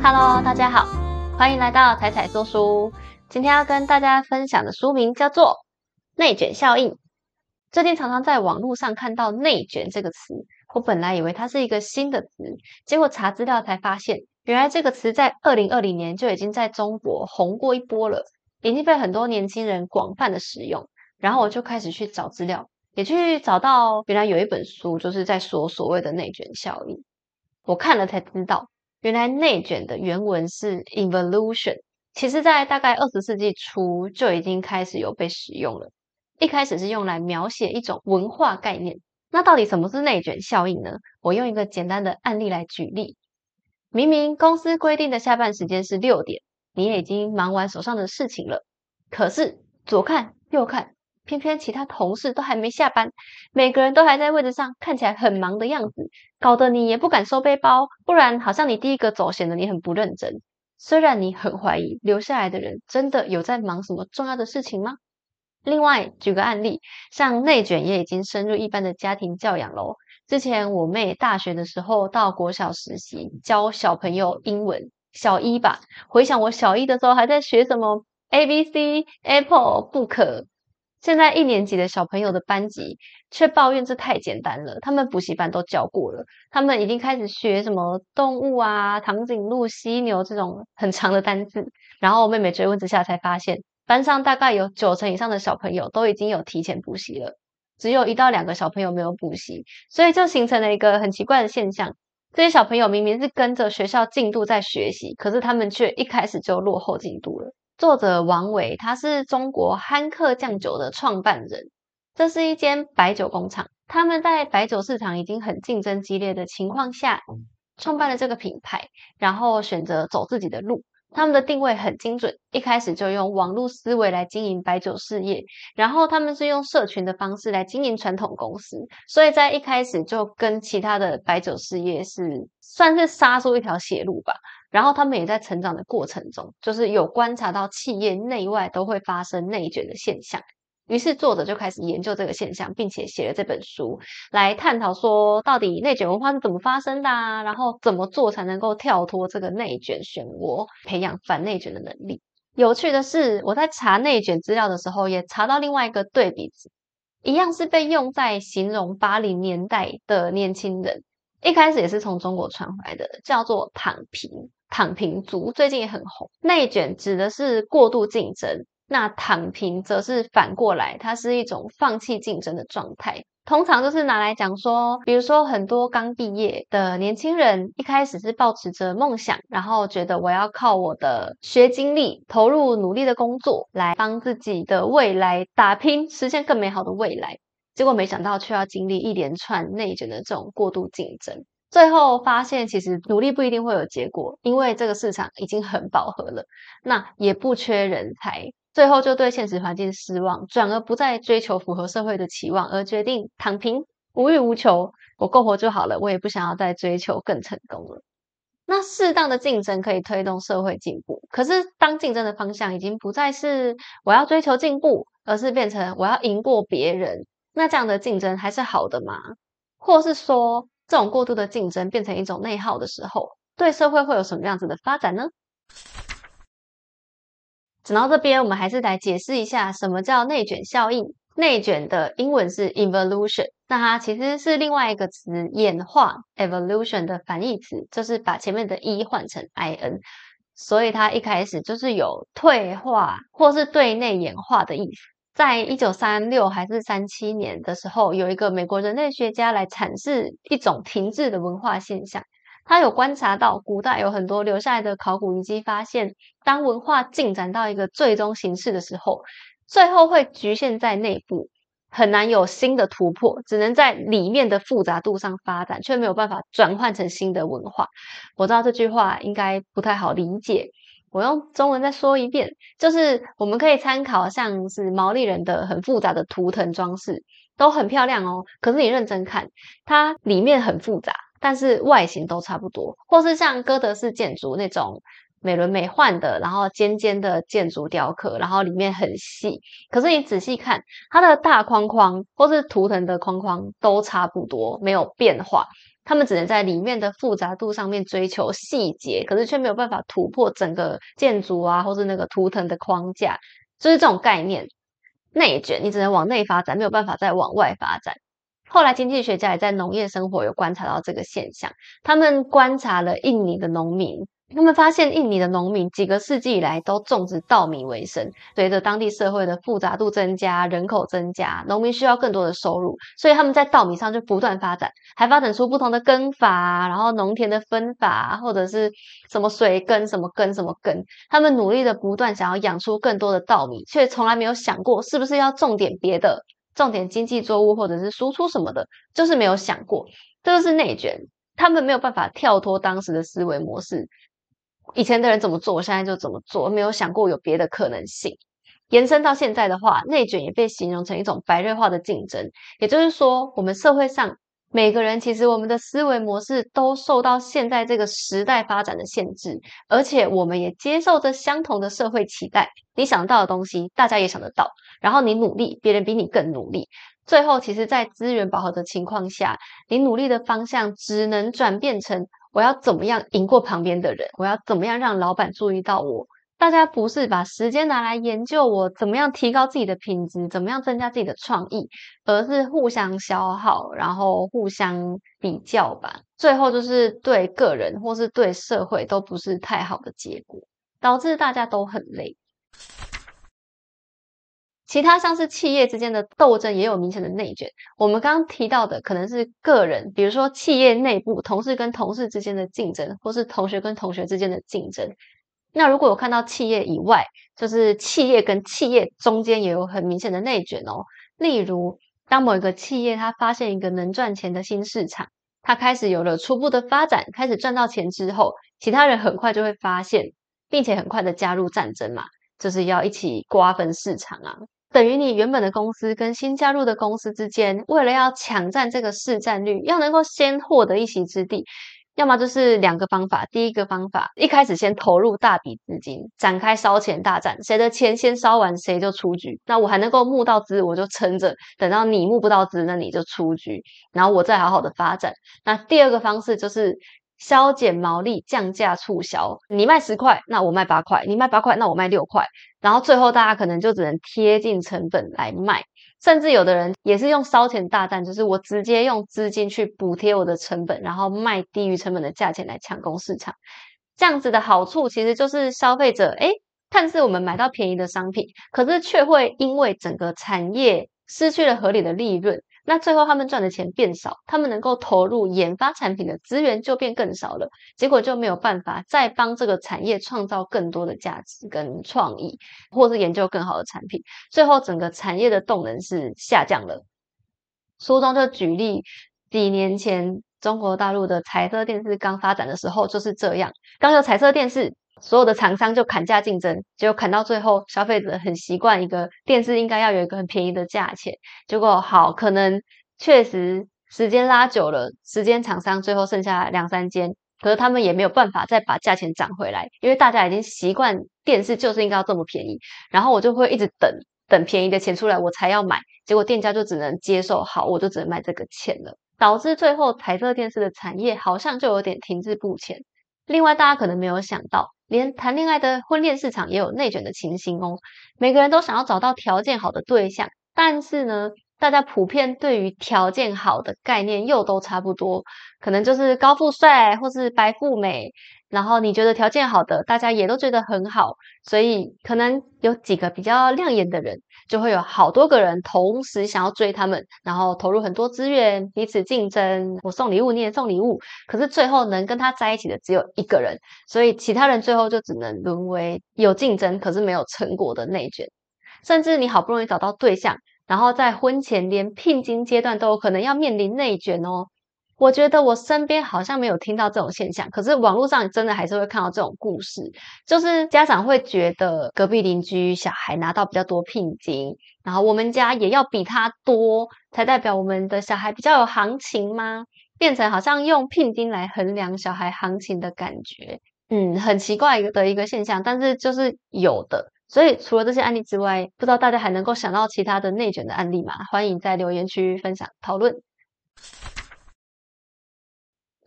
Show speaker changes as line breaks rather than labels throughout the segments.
Hello，大家好，欢迎来到彩彩说书。今天要跟大家分享的书名叫做《内卷效应》。最近常常在网络上看到“内卷”这个词，我本来以为它是一个新的词，结果查资料才发现，原来这个词在二零二零年就已经在中国红过一波了，已经被很多年轻人广泛的使用。然后我就开始去找资料，也去找到原来有一本书就是在说所谓的内卷效应。我看了才知道。原来内卷的原文是 evolution，其实在大概二十世纪初就已经开始有被使用了。一开始是用来描写一种文化概念。那到底什么是内卷效应呢？我用一个简单的案例来举例。明明公司规定的下班时间是六点，你也已经忙完手上的事情了，可是左看右看。偏偏其他同事都还没下班，每个人都还在位置上，看起来很忙的样子，搞得你也不敢收背包，不然好像你第一个走，显得你很不认真。虽然你很怀疑留下来的人真的有在忙什么重要的事情吗？另外举个案例，像内卷也已经深入一般的家庭教养喽。之前我妹大学的时候到国小实习，教小朋友英文，小一吧。回想我小一的时候还在学什么 A B C Apple Book。现在一年级的小朋友的班级却抱怨这太简单了，他们补习班都教过了，他们已经开始学什么动物啊、长颈鹿、犀牛这种很长的单字。然后妹妹追问之下才发现，班上大概有九成以上的小朋友都已经有提前补习了，只有一到两个小朋友没有补习，所以就形成了一个很奇怪的现象：这些小朋友明明是跟着学校进度在学习，可是他们却一开始就落后进度了。作者王维，他是中国憨客酱酒的创办人。这是一间白酒工厂，他们在白酒市场已经很竞争激烈的情况下，创办了这个品牌，然后选择走自己的路。他们的定位很精准，一开始就用网络思维来经营白酒事业，然后他们是用社群的方式来经营传统公司，所以在一开始就跟其他的白酒事业是算是杀出一条血路吧。然后他们也在成长的过程中，就是有观察到企业内外都会发生内卷的现象，于是作者就开始研究这个现象，并且写了这本书来探讨说，到底内卷文化是怎么发生的，啊？然后怎么做才能够跳脱这个内卷漩涡，培养反内卷的能力。有趣的是，我在查内卷资料的时候，也查到另外一个对比，一样是被用在形容八零年代的年轻人，一开始也是从中国传回来的，叫做躺平。躺平族最近也很红，内卷指的是过度竞争，那躺平则是反过来，它是一种放弃竞争的状态。通常就是拿来讲说，比如说很多刚毕业的年轻人，一开始是抱持着梦想，然后觉得我要靠我的学经历，投入努力的工作，来帮自己的未来打拼，实现更美好的未来。结果没想到却要经历一连串内卷的这种过度竞争。最后发现，其实努力不一定会有结果，因为这个市场已经很饱和了，那也不缺人才。最后就对现实环境失望，转而不再追求符合社会的期望，而决定躺平，无欲无求。我够活就好了，我也不想要再追求更成功了。那适当的竞争可以推动社会进步，可是当竞争的方向已经不再是我要追求进步，而是变成我要赢过别人，那这样的竞争还是好的吗？或是说？这种过度的竞争变成一种内耗的时候，对社会会有什么样子的发展呢？讲到这边，我们还是来解释一下什么叫内卷效应。内卷的英文是 evolution，那它其实是另外一个词演化 evolution 的反义词，就是把前面的 e 换成 i n，所以它一开始就是有退化或是对内演化的意思。在一九三六还是三七年的时候，有一个美国人类学家来阐释一种停滞的文化现象。他有观察到古代有很多留下来的考古遗迹，发现当文化进展到一个最终形式的时候，最后会局限在内部，很难有新的突破，只能在里面的复杂度上发展，却没有办法转换成新的文化。我知道这句话应该不太好理解。我用中文再说一遍，就是我们可以参考像是毛利人的很复杂的图腾装饰，都很漂亮哦。可是你认真看，它里面很复杂，但是外形都差不多。或是像哥德式建筑那种美轮美奂的，然后尖尖的建筑雕刻，然后里面很细。可是你仔细看，它的大框框或是图腾的框框都差不多，没有变化。他们只能在里面的复杂度上面追求细节，可是却没有办法突破整个建筑啊，或是那个图腾的框架，就是这种概念。内卷，你只能往内发展，没有办法再往外发展。后来经济学家也在农业生活有观察到这个现象，他们观察了印尼的农民。他们发现，印尼的农民几个世纪以来都种植稻米为生。随着当地社会的复杂度增加，人口增加，农民需要更多的收入，所以他们在稻米上就不断发展，还发展出不同的耕法，然后农田的分法，或者是什么水耕、什么耕、什么耕。他们努力的不断想要养出更多的稻米，却从来没有想过是不是要种点别的，重点经济作物或者是输出什么的，就是没有想过。这就是内卷，他们没有办法跳脱当时的思维模式。以前的人怎么做，我现在就怎么做，没有想过有别的可能性。延伸到现在的话，内卷也被形容成一种白热化的竞争。也就是说，我们社会上每个人其实我们的思维模式都受到现在这个时代发展的限制，而且我们也接受着相同的社会期待。你想到的东西，大家也想得到，然后你努力，别人比你更努力。最后，其实，在资源饱和的情况下，你努力的方向只能转变成。我要怎么样赢过旁边的人？我要怎么样让老板注意到我？大家不是把时间拿来研究我怎么样提高自己的品质，怎么样增加自己的创意，而是互相消耗，然后互相比较吧。最后就是对个人或是对社会都不是太好的结果，导致大家都很累。其他像是企业之间的斗争也有明显的内卷。我们刚刚提到的可能是个人，比如说企业内部同事跟同事之间的竞争，或是同学跟同学之间的竞争。那如果有看到企业以外，就是企业跟企业中间也有很明显的内卷哦。例如，当某一个企业它发现一个能赚钱的新市场，它开始有了初步的发展，开始赚到钱之后，其他人很快就会发现，并且很快的加入战争嘛，就是要一起瓜分市场啊。等于你原本的公司跟新加入的公司之间，为了要抢占这个市占率，要能够先获得一席之地，要么就是两个方法。第一个方法，一开始先投入大笔资金，展开烧钱大战，谁的钱先烧完，谁就出局。那我还能够募到资，我就撑着，等到你募不到资，那你就出局，然后我再好好的发展。那第二个方式就是削减毛利，降价促销。你卖十块，那我卖八块；你卖八块，那我卖六块。然后最后大家可能就只能贴近成本来卖，甚至有的人也是用烧钱大战，就是我直接用资金去补贴我的成本，然后卖低于成本的价钱来抢攻市场。这样子的好处其实就是消费者诶看似我们买到便宜的商品，可是却会因为整个产业失去了合理的利润。那最后他们赚的钱变少，他们能够投入研发产品的资源就变更少了，结果就没有办法再帮这个产业创造更多的价值跟创意，或是研究更好的产品，最后整个产业的动能是下降了。书中就举例，几年前中国大陆的彩色电视刚发展的时候就是这样，刚有彩色电视。所有的厂商就砍价竞争，结果砍到最后，消费者很习惯一个电视应该要有一个很便宜的价钱。结果好，可能确实时间拉久了，时间厂商最后剩下两三间，可是他们也没有办法再把价钱涨回来，因为大家已经习惯电视就是应该要这么便宜。然后我就会一直等等便宜的钱出来，我才要买。结果店家就只能接受，好，我就只能卖这个钱了，导致最后彩色电视的产业好像就有点停滞不前。另外，大家可能没有想到。连谈恋爱的婚恋市场也有内卷的情形哦。每个人都想要找到条件好的对象，但是呢，大家普遍对于条件好的概念又都差不多，可能就是高富帅或是白富美。然后你觉得条件好的，大家也都觉得很好，所以可能有几个比较亮眼的人，就会有好多个人同时想要追他们，然后投入很多资源，彼此竞争。我送礼物，你也送礼物，可是最后能跟他在一起的只有一个人，所以其他人最后就只能沦为有竞争可是没有成果的内卷。甚至你好不容易找到对象，然后在婚前连聘金阶段都有可能要面临内卷哦。我觉得我身边好像没有听到这种现象，可是网络上真的还是会看到这种故事，就是家长会觉得隔壁邻居小孩拿到比较多聘金，然后我们家也要比他多，才代表我们的小孩比较有行情吗？变成好像用聘金来衡量小孩行情的感觉，嗯，很奇怪的一个现象，但是就是有的。所以除了这些案例之外，不知道大家还能够想到其他的内卷的案例吗？欢迎在留言区分享讨论。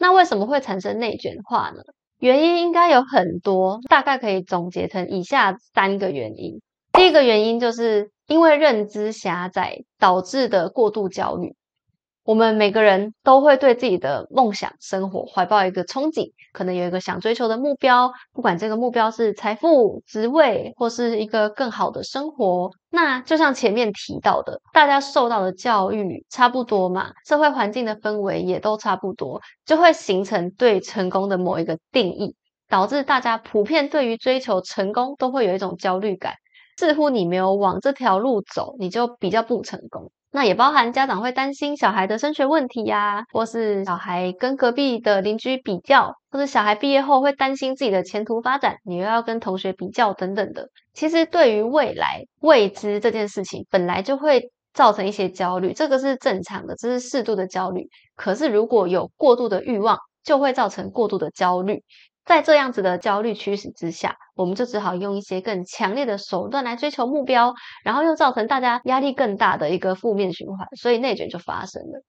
那为什么会产生内卷化呢？原因应该有很多，大概可以总结成以下三个原因。第一个原因就是因为认知狭窄导致的过度焦虑。我们每个人都会对自己的梦想生活怀抱一个憧憬，可能有一个想追求的目标，不管这个目标是财富、职位，或是一个更好的生活。那就像前面提到的，大家受到的教育差不多嘛，社会环境的氛围也都差不多，就会形成对成功的某一个定义，导致大家普遍对于追求成功都会有一种焦虑感，似乎你没有往这条路走，你就比较不成功。那也包含家长会担心小孩的升学问题呀，或是小孩跟隔壁的邻居比较，或是小孩毕业后会担心自己的前途发展，你又要跟同学比较等等的。其实对于未来未知这件事情，本来就会造成一些焦虑，这个是正常的，这是适度的焦虑。可是如果有过度的欲望，就会造成过度的焦虑。在这样子的焦虑驱使之下，我们就只好用一些更强烈的手段来追求目标，然后又造成大家压力更大的一个负面循环，所以内卷就发生了。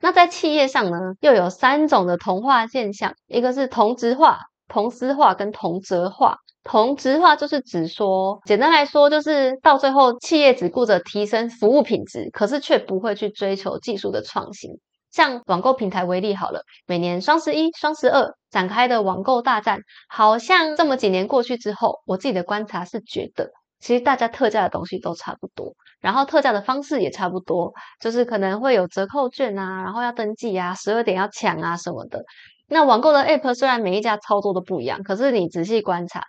那在企业上呢，又有三种的同化现象，一个是同质化、同丝化跟同质化。同质化就是指说，简单来说，就是到最后企业只顾着提升服务品质，可是却不会去追求技术的创新。像网购平台为例好了，每年双十一、双十二展开的网购大战，好像这么几年过去之后，我自己的观察是觉得，其实大家特价的东西都差不多，然后特价的方式也差不多，就是可能会有折扣券啊，然后要登记啊，十二点要抢啊什么的。那网购的 App 虽然每一家操作都不一样，可是你仔细观察，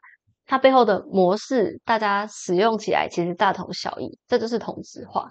它背后的模式，大家使用起来其实大同小异，这就是同质化，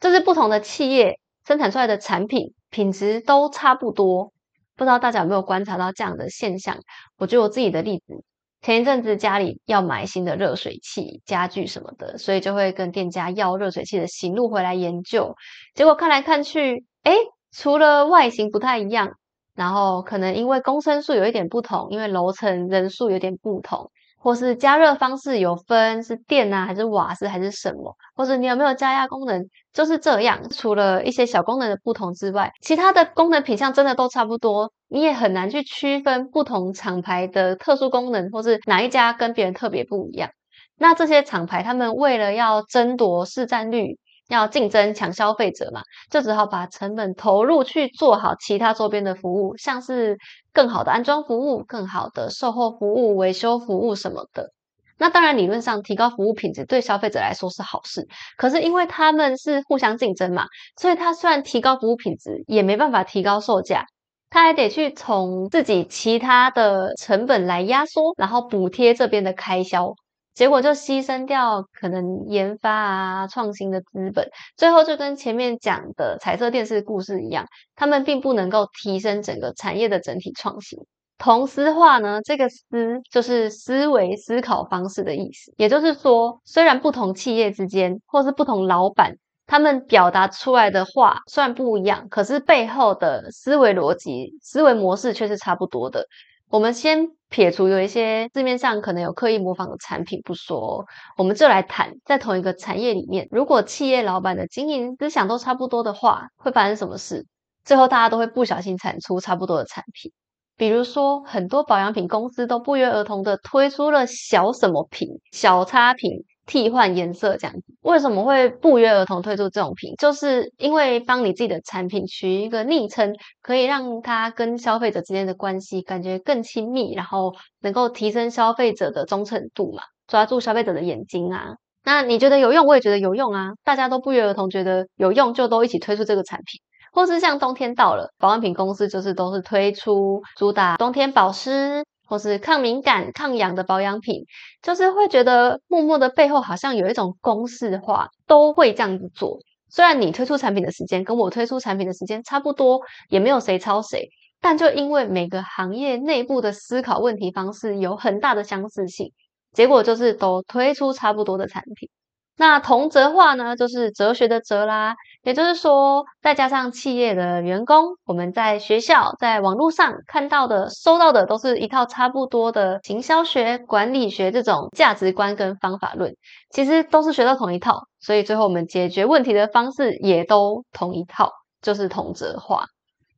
这是不同的企业。生产出来的产品品质都差不多，不知道大家有没有观察到这样的现象？我举我自己的例子，前一阵子家里要买新的热水器、家具什么的，所以就会跟店家要热水器的型录回来研究。结果看来看去，哎，除了外形不太一样，然后可能因为公升数有一点不同，因为楼层人数有点不同。或是加热方式有分是电啊还是瓦斯还是什么，或者你有没有加压功能，就是这样。除了一些小功能的不同之外，其他的功能品相真的都差不多，你也很难去区分不同厂牌的特殊功能，或是哪一家跟别人特别不一样。那这些厂牌他们为了要争夺市占率。要竞争抢消费者嘛，就只好把成本投入去做好其他周边的服务，像是更好的安装服务、更好的售后服务、维修服务什么的。那当然，理论上提高服务品质对消费者来说是好事，可是因为他们是互相竞争嘛，所以他虽然提高服务品质，也没办法提高售价，他还得去从自己其他的成本来压缩，然后补贴这边的开销。结果就牺牲掉可能研发啊创新的资本，最后就跟前面讲的彩色电视故事一样，他们并不能够提升整个产业的整体创新。同思化呢，这个思就是思维思考方式的意思，也就是说，虽然不同企业之间或是不同老板，他们表达出来的话虽然不一样，可是背后的思维逻辑、思维模式却是差不多的。我们先撇除有一些市面上可能有刻意模仿的产品不说，我们就来谈，在同一个产业里面，如果企业老板的经营思想都差不多的话，会发生什么事？最后大家都会不小心产出差不多的产品。比如说，很多保养品公司都不约而同的推出了小什么品、小差品。替换颜色这样子，为什么会不约而同推出这种品？就是因为帮你自己的产品取一个昵称，可以让它跟消费者之间的关系感觉更亲密，然后能够提升消费者的忠诚度嘛，抓住消费者的眼睛啊。那你觉得有用，我也觉得有用啊，大家都不约而同觉得有用，就都一起推出这个产品。或是像冬天到了，保养品公司就是都是推出主打冬天保湿。或是抗敏感、抗氧的保养品，就是会觉得默默的背后好像有一种公式化，都会这样子做。虽然你推出产品的时间跟我推出产品的时间差不多，也没有谁抄谁，但就因为每个行业内部的思考问题方式有很大的相似性，结果就是都推出差不多的产品。那同哲化呢，就是哲学的哲啦，也就是说，再加上企业的员工，我们在学校、在网络上看到的、收到的，都是一套差不多的行销学、管理学这种价值观跟方法论，其实都是学到同一套，所以最后我们解决问题的方式也都同一套，就是同哲化。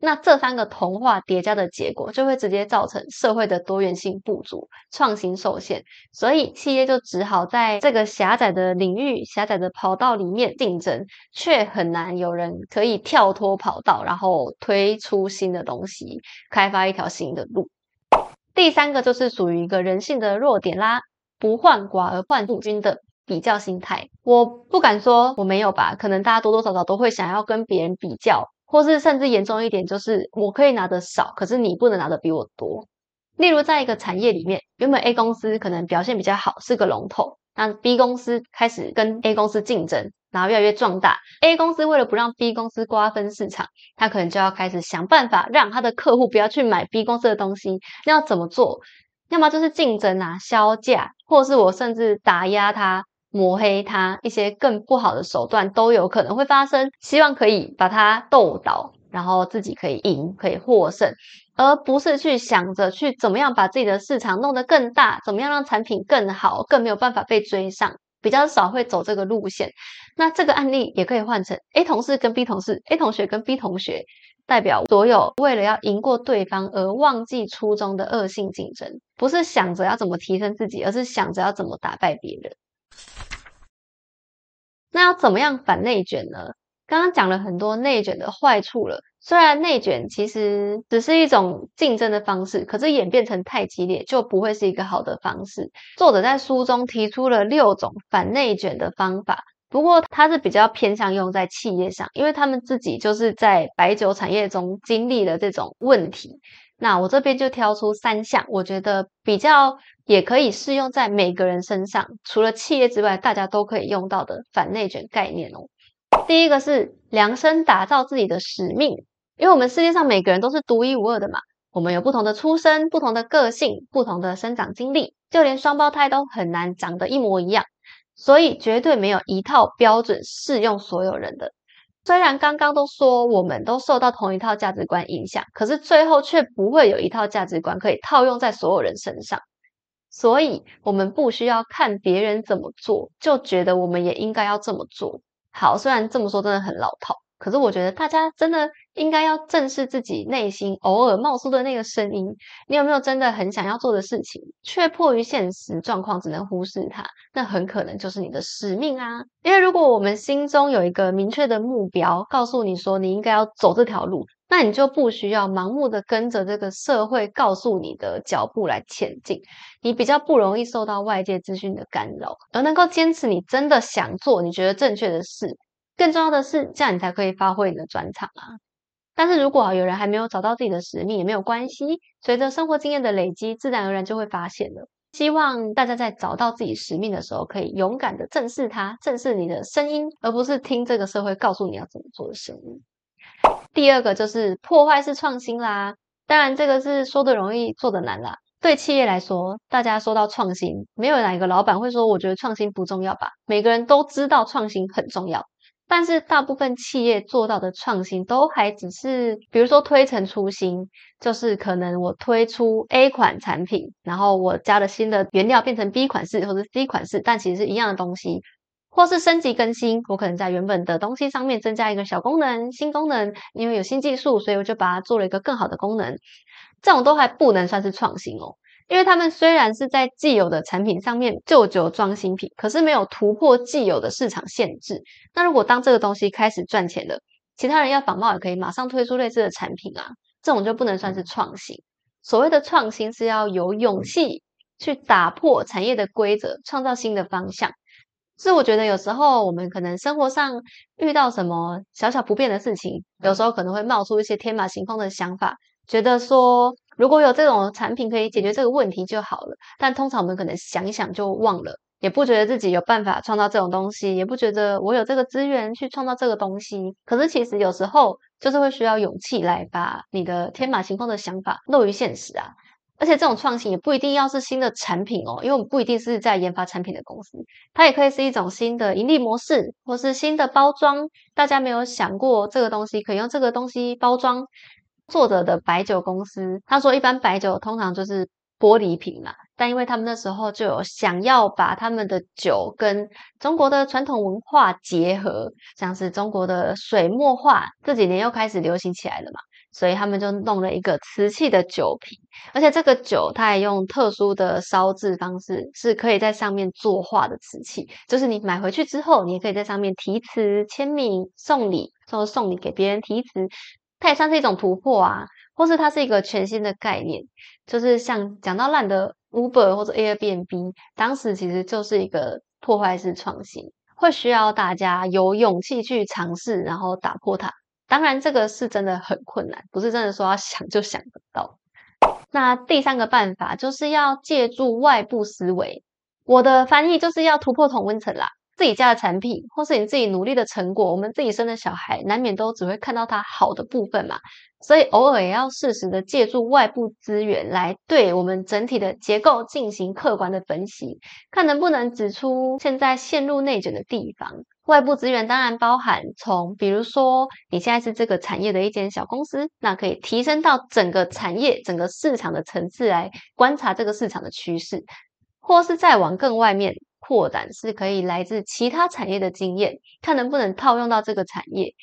那这三个童话叠加的结果，就会直接造成社会的多元性不足，创新受限。所以企业就只好在这个狭窄的领域、狭窄的跑道里面竞争，却很难有人可以跳脱跑道，然后推出新的东西，开发一条新的路。第三个就是属于一个人性的弱点啦，不患寡而患不均的比较心态。我不敢说我没有吧，可能大家多多少少都会想要跟别人比较。或是甚至严重一点，就是我可以拿的少，可是你不能拿的比我多。例如，在一个产业里面，原本 A 公司可能表现比较好，是个龙头，那 B 公司开始跟 A 公司竞争，然后越来越壮大。A 公司为了不让 B 公司瓜分市场，他可能就要开始想办法让他的客户不要去买 B 公司的东西。那要怎么做？要么就是竞争啊，销价，或是我甚至打压他。抹黑他，一些更不好的手段都有可能会发生。希望可以把他斗倒，然后自己可以赢，可以获胜，而不是去想着去怎么样把自己的市场弄得更大，怎么样让产品更好，更没有办法被追上。比较少会走这个路线。那这个案例也可以换成 A 同事跟 B 同事，A 同学跟 B 同学，代表所有为了要赢过对方而忘记初衷的恶性竞争，不是想着要怎么提升自己，而是想着要怎么打败别人。那要怎么样反内卷呢？刚刚讲了很多内卷的坏处了。虽然内卷其实只是一种竞争的方式，可是演变成太激烈就不会是一个好的方式。作者在书中提出了六种反内卷的方法，不过他是比较偏向用在企业上，因为他们自己就是在白酒产业中经历了这种问题。那我这边就挑出三项，我觉得比较也可以适用在每个人身上，除了企业之外，大家都可以用到的反内卷概念哦。第一个是量身打造自己的使命，因为我们世界上每个人都是独一无二的嘛，我们有不同的出身、不同的个性、不同的生长经历，就连双胞胎都很难长得一模一样，所以绝对没有一套标准适用所有人的。虽然刚刚都说我们都受到同一套价值观影响，可是最后却不会有一套价值观可以套用在所有人身上。所以，我们不需要看别人怎么做，就觉得我们也应该要这么做。好，虽然这么说真的很老套。可是我觉得大家真的应该要正视自己内心偶尔冒出的那个声音。你有没有真的很想要做的事情，却迫于现实状况只能忽视它？那很可能就是你的使命啊！因为如果我们心中有一个明确的目标，告诉你说你应该要走这条路，那你就不需要盲目的跟着这个社会告诉你的脚步来前进。你比较不容易受到外界资讯的干扰，而能够坚持你真的想做、你觉得正确的事。更重要的是，这样你才可以发挥你的专长啊！但是如果有人还没有找到自己的使命，也没有关系，随着生活经验的累积，自然而然就会发现了。希望大家在找到自己使命的时候，可以勇敢的正视它，正视你的声音，而不是听这个社会告诉你要怎么做的声音。第二个就是破坏式创新啦，当然这个是说的容易，做的难啦。对企业来说，大家说到创新，没有哪一个老板会说我觉得创新不重要吧？每个人都知道创新很重要。但是大部分企业做到的创新都还只是，比如说推陈出新，就是可能我推出 A 款产品，然后我加了新的原料变成 B 款式或者 C 款式，但其实是一样的东西，或是升级更新，我可能在原本的东西上面增加一个小功能、新功能，因为有新技术，所以我就把它做了一个更好的功能，这种都还不能算是创新哦。因为他们虽然是在既有的产品上面旧酒装新品，可是没有突破既有的市场限制。那如果当这个东西开始赚钱了，其他人要仿冒也可以马上推出类似的产品啊，这种就不能算是创新。所谓的创新是要有勇气去打破产业的规则，创造新的方向。是我觉得有时候我们可能生活上遇到什么小小不便的事情，有时候可能会冒出一些天马行空的想法，觉得说。如果有这种产品可以解决这个问题就好了，但通常我们可能想一想就忘了，也不觉得自己有办法创造这种东西，也不觉得我有这个资源去创造这个东西。可是其实有时候就是会需要勇气来把你的天马行空的想法落于现实啊。而且这种创新也不一定要是新的产品哦，因为我们不一定是在研发产品的公司，它也可以是一种新的盈利模式，或是新的包装。大家没有想过这个东西可以用这个东西包装。作者的白酒公司，他说一般白酒通常就是玻璃瓶嘛，但因为他们那时候就有想要把他们的酒跟中国的传统文化结合，像是中国的水墨画，这几年又开始流行起来了嘛，所以他们就弄了一个瓷器的酒瓶，而且这个酒它还用特殊的烧制方式，是可以在上面作画的瓷器。就是你买回去之后，你也可以在上面题词、签名、送礼，或者送礼给别人题词，它也算是一种突破啊。或是它是一个全新的概念，就是像讲到烂的 Uber 或者 Airbnb，当时其实就是一个破坏式创新，会需要大家有勇气去尝试，然后打破它。当然，这个是真的很困难，不是真的说要想就想得到。那第三个办法就是要借助外部思维。我的翻译就是要突破同温层啦。自己家的产品，或是你自己努力的成果，我们自己生的小孩，难免都只会看到它好的部分嘛。所以偶尔也要适时的借助外部资源，来对我们整体的结构进行客观的分析，看能不能指出现在陷入内卷的地方。外部资源当然包含从，比如说你现在是这个产业的一间小公司，那可以提升到整个产业、整个市场的层次来观察这个市场的趋势，或是再往更外面拓展，是可以来自其他产业的经验，看能不能套用到这个产业。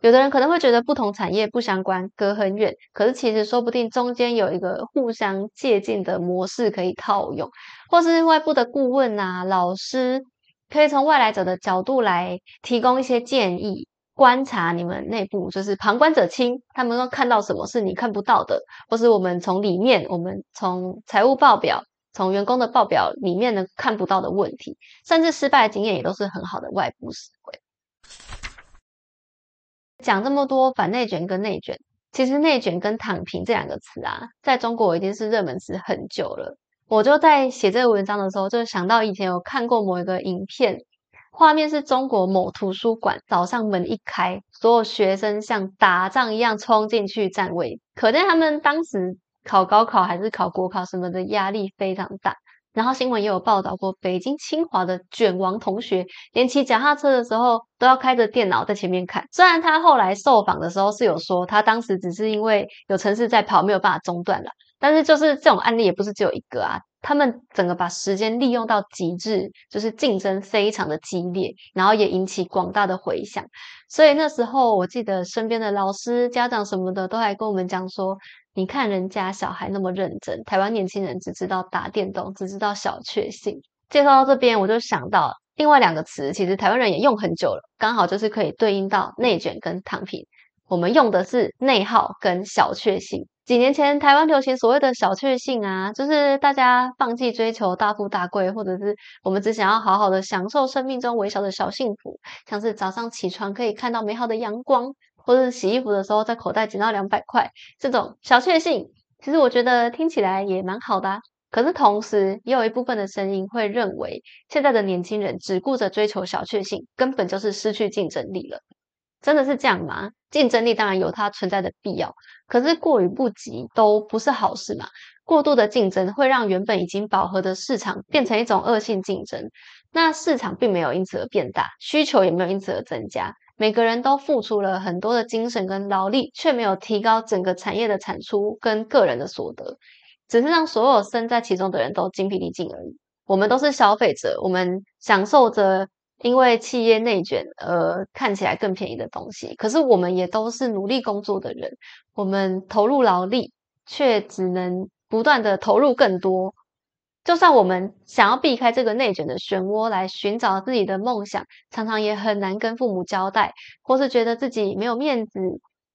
有的人可能会觉得不同产业不相关，隔很远，可是其实说不定中间有一个互相借鉴的模式可以套用，或是外部的顾问啊、老师。可以从外来者的角度来提供一些建议，观察你们内部，就是旁观者清，他们都看到什么是你看不到的，或是我们从里面，我们从财务报表、从员工的报表里面呢看不到的问题，甚至失败的经验也都是很好的外部思维。讲这么多反内卷跟内卷，其实内卷跟躺平这两个词啊，在中国已经是热门词很久了。我就在写这个文章的时候，就想到以前有看过某一个影片，画面是中国某图书馆早上门一开，所有学生像打仗一样冲进去占位，可见他们当时考高考还是考国考什么的压力非常大。然后新闻也有报道过，北京清华的卷王同学连骑脚踏车的时候都要开着电脑在前面看。虽然他后来受访的时候是有说，他当时只是因为有城市在跑，没有办法中断了。但是就是这种案例也不是只有一个啊，他们整个把时间利用到极致，就是竞争非常的激烈，然后也引起广大的回响。所以那时候我记得身边的老师、家长什么的都还跟我们讲说：“你看人家小孩那么认真，台湾年轻人只知道打电动，只知道小确幸。”介绍到这边，我就想到另外两个词，其实台湾人也用很久了，刚好就是可以对应到内卷跟躺平。我们用的是内耗跟小确幸。几年前，台湾流行所谓的小确幸啊，就是大家放弃追求大富大贵，或者是我们只想要好好的享受生命中微小的小幸福，像是早上起床可以看到美好的阳光，或者洗衣服的时候在口袋捡到两百块，这种小确幸，其实我觉得听起来也蛮好的。可是同时，也有一部分的声音会认为，现在的年轻人只顾着追求小确幸，根本就是失去竞争力了。真的是这样吗？竞争力当然有它存在的必要，可是过于不及都不是好事嘛。过度的竞争会让原本已经饱和的市场变成一种恶性竞争，那市场并没有因此而变大，需求也没有因此而增加。每个人都付出了很多的精神跟劳力，却没有提高整个产业的产出跟个人的所得，只是让所有身在其中的人都精疲力尽而已。我们都是消费者，我们享受着。因为企业内卷而看起来更便宜的东西，可是我们也都是努力工作的人，我们投入劳力，却只能不断的投入更多。就算我们想要避开这个内卷的漩涡，来寻找自己的梦想，常常也很难跟父母交代，或是觉得自己没有面子。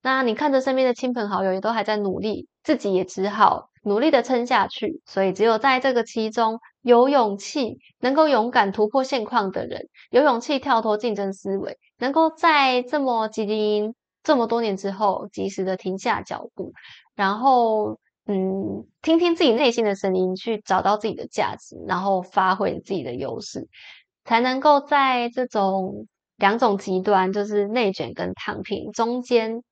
那你看着身边的亲朋好友也都还在努力，自己也只好。努力的撑下去，所以只有在这个其中有勇气，能够勇敢突破现况的人，有勇气跳脱竞争思维，能够在这么几经这么多年之后，及时的停下脚步，然后嗯，听听自己内心的声音，去找到自己的价值，然后发挥自己的优势，才能够在这种两种极端，就是内卷跟躺平中间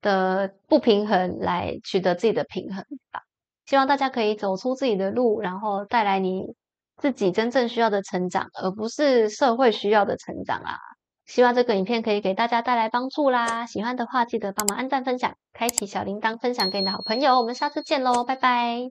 的不平衡，来取得自己的平衡吧。希望大家可以走出自己的路，然后带来你自己真正需要的成长，而不是社会需要的成长啊！希望这个影片可以给大家带来帮助啦！喜欢的话记得帮忙按赞、分享、开启小铃铛，分享给你的好朋友。我们下次见喽，拜拜！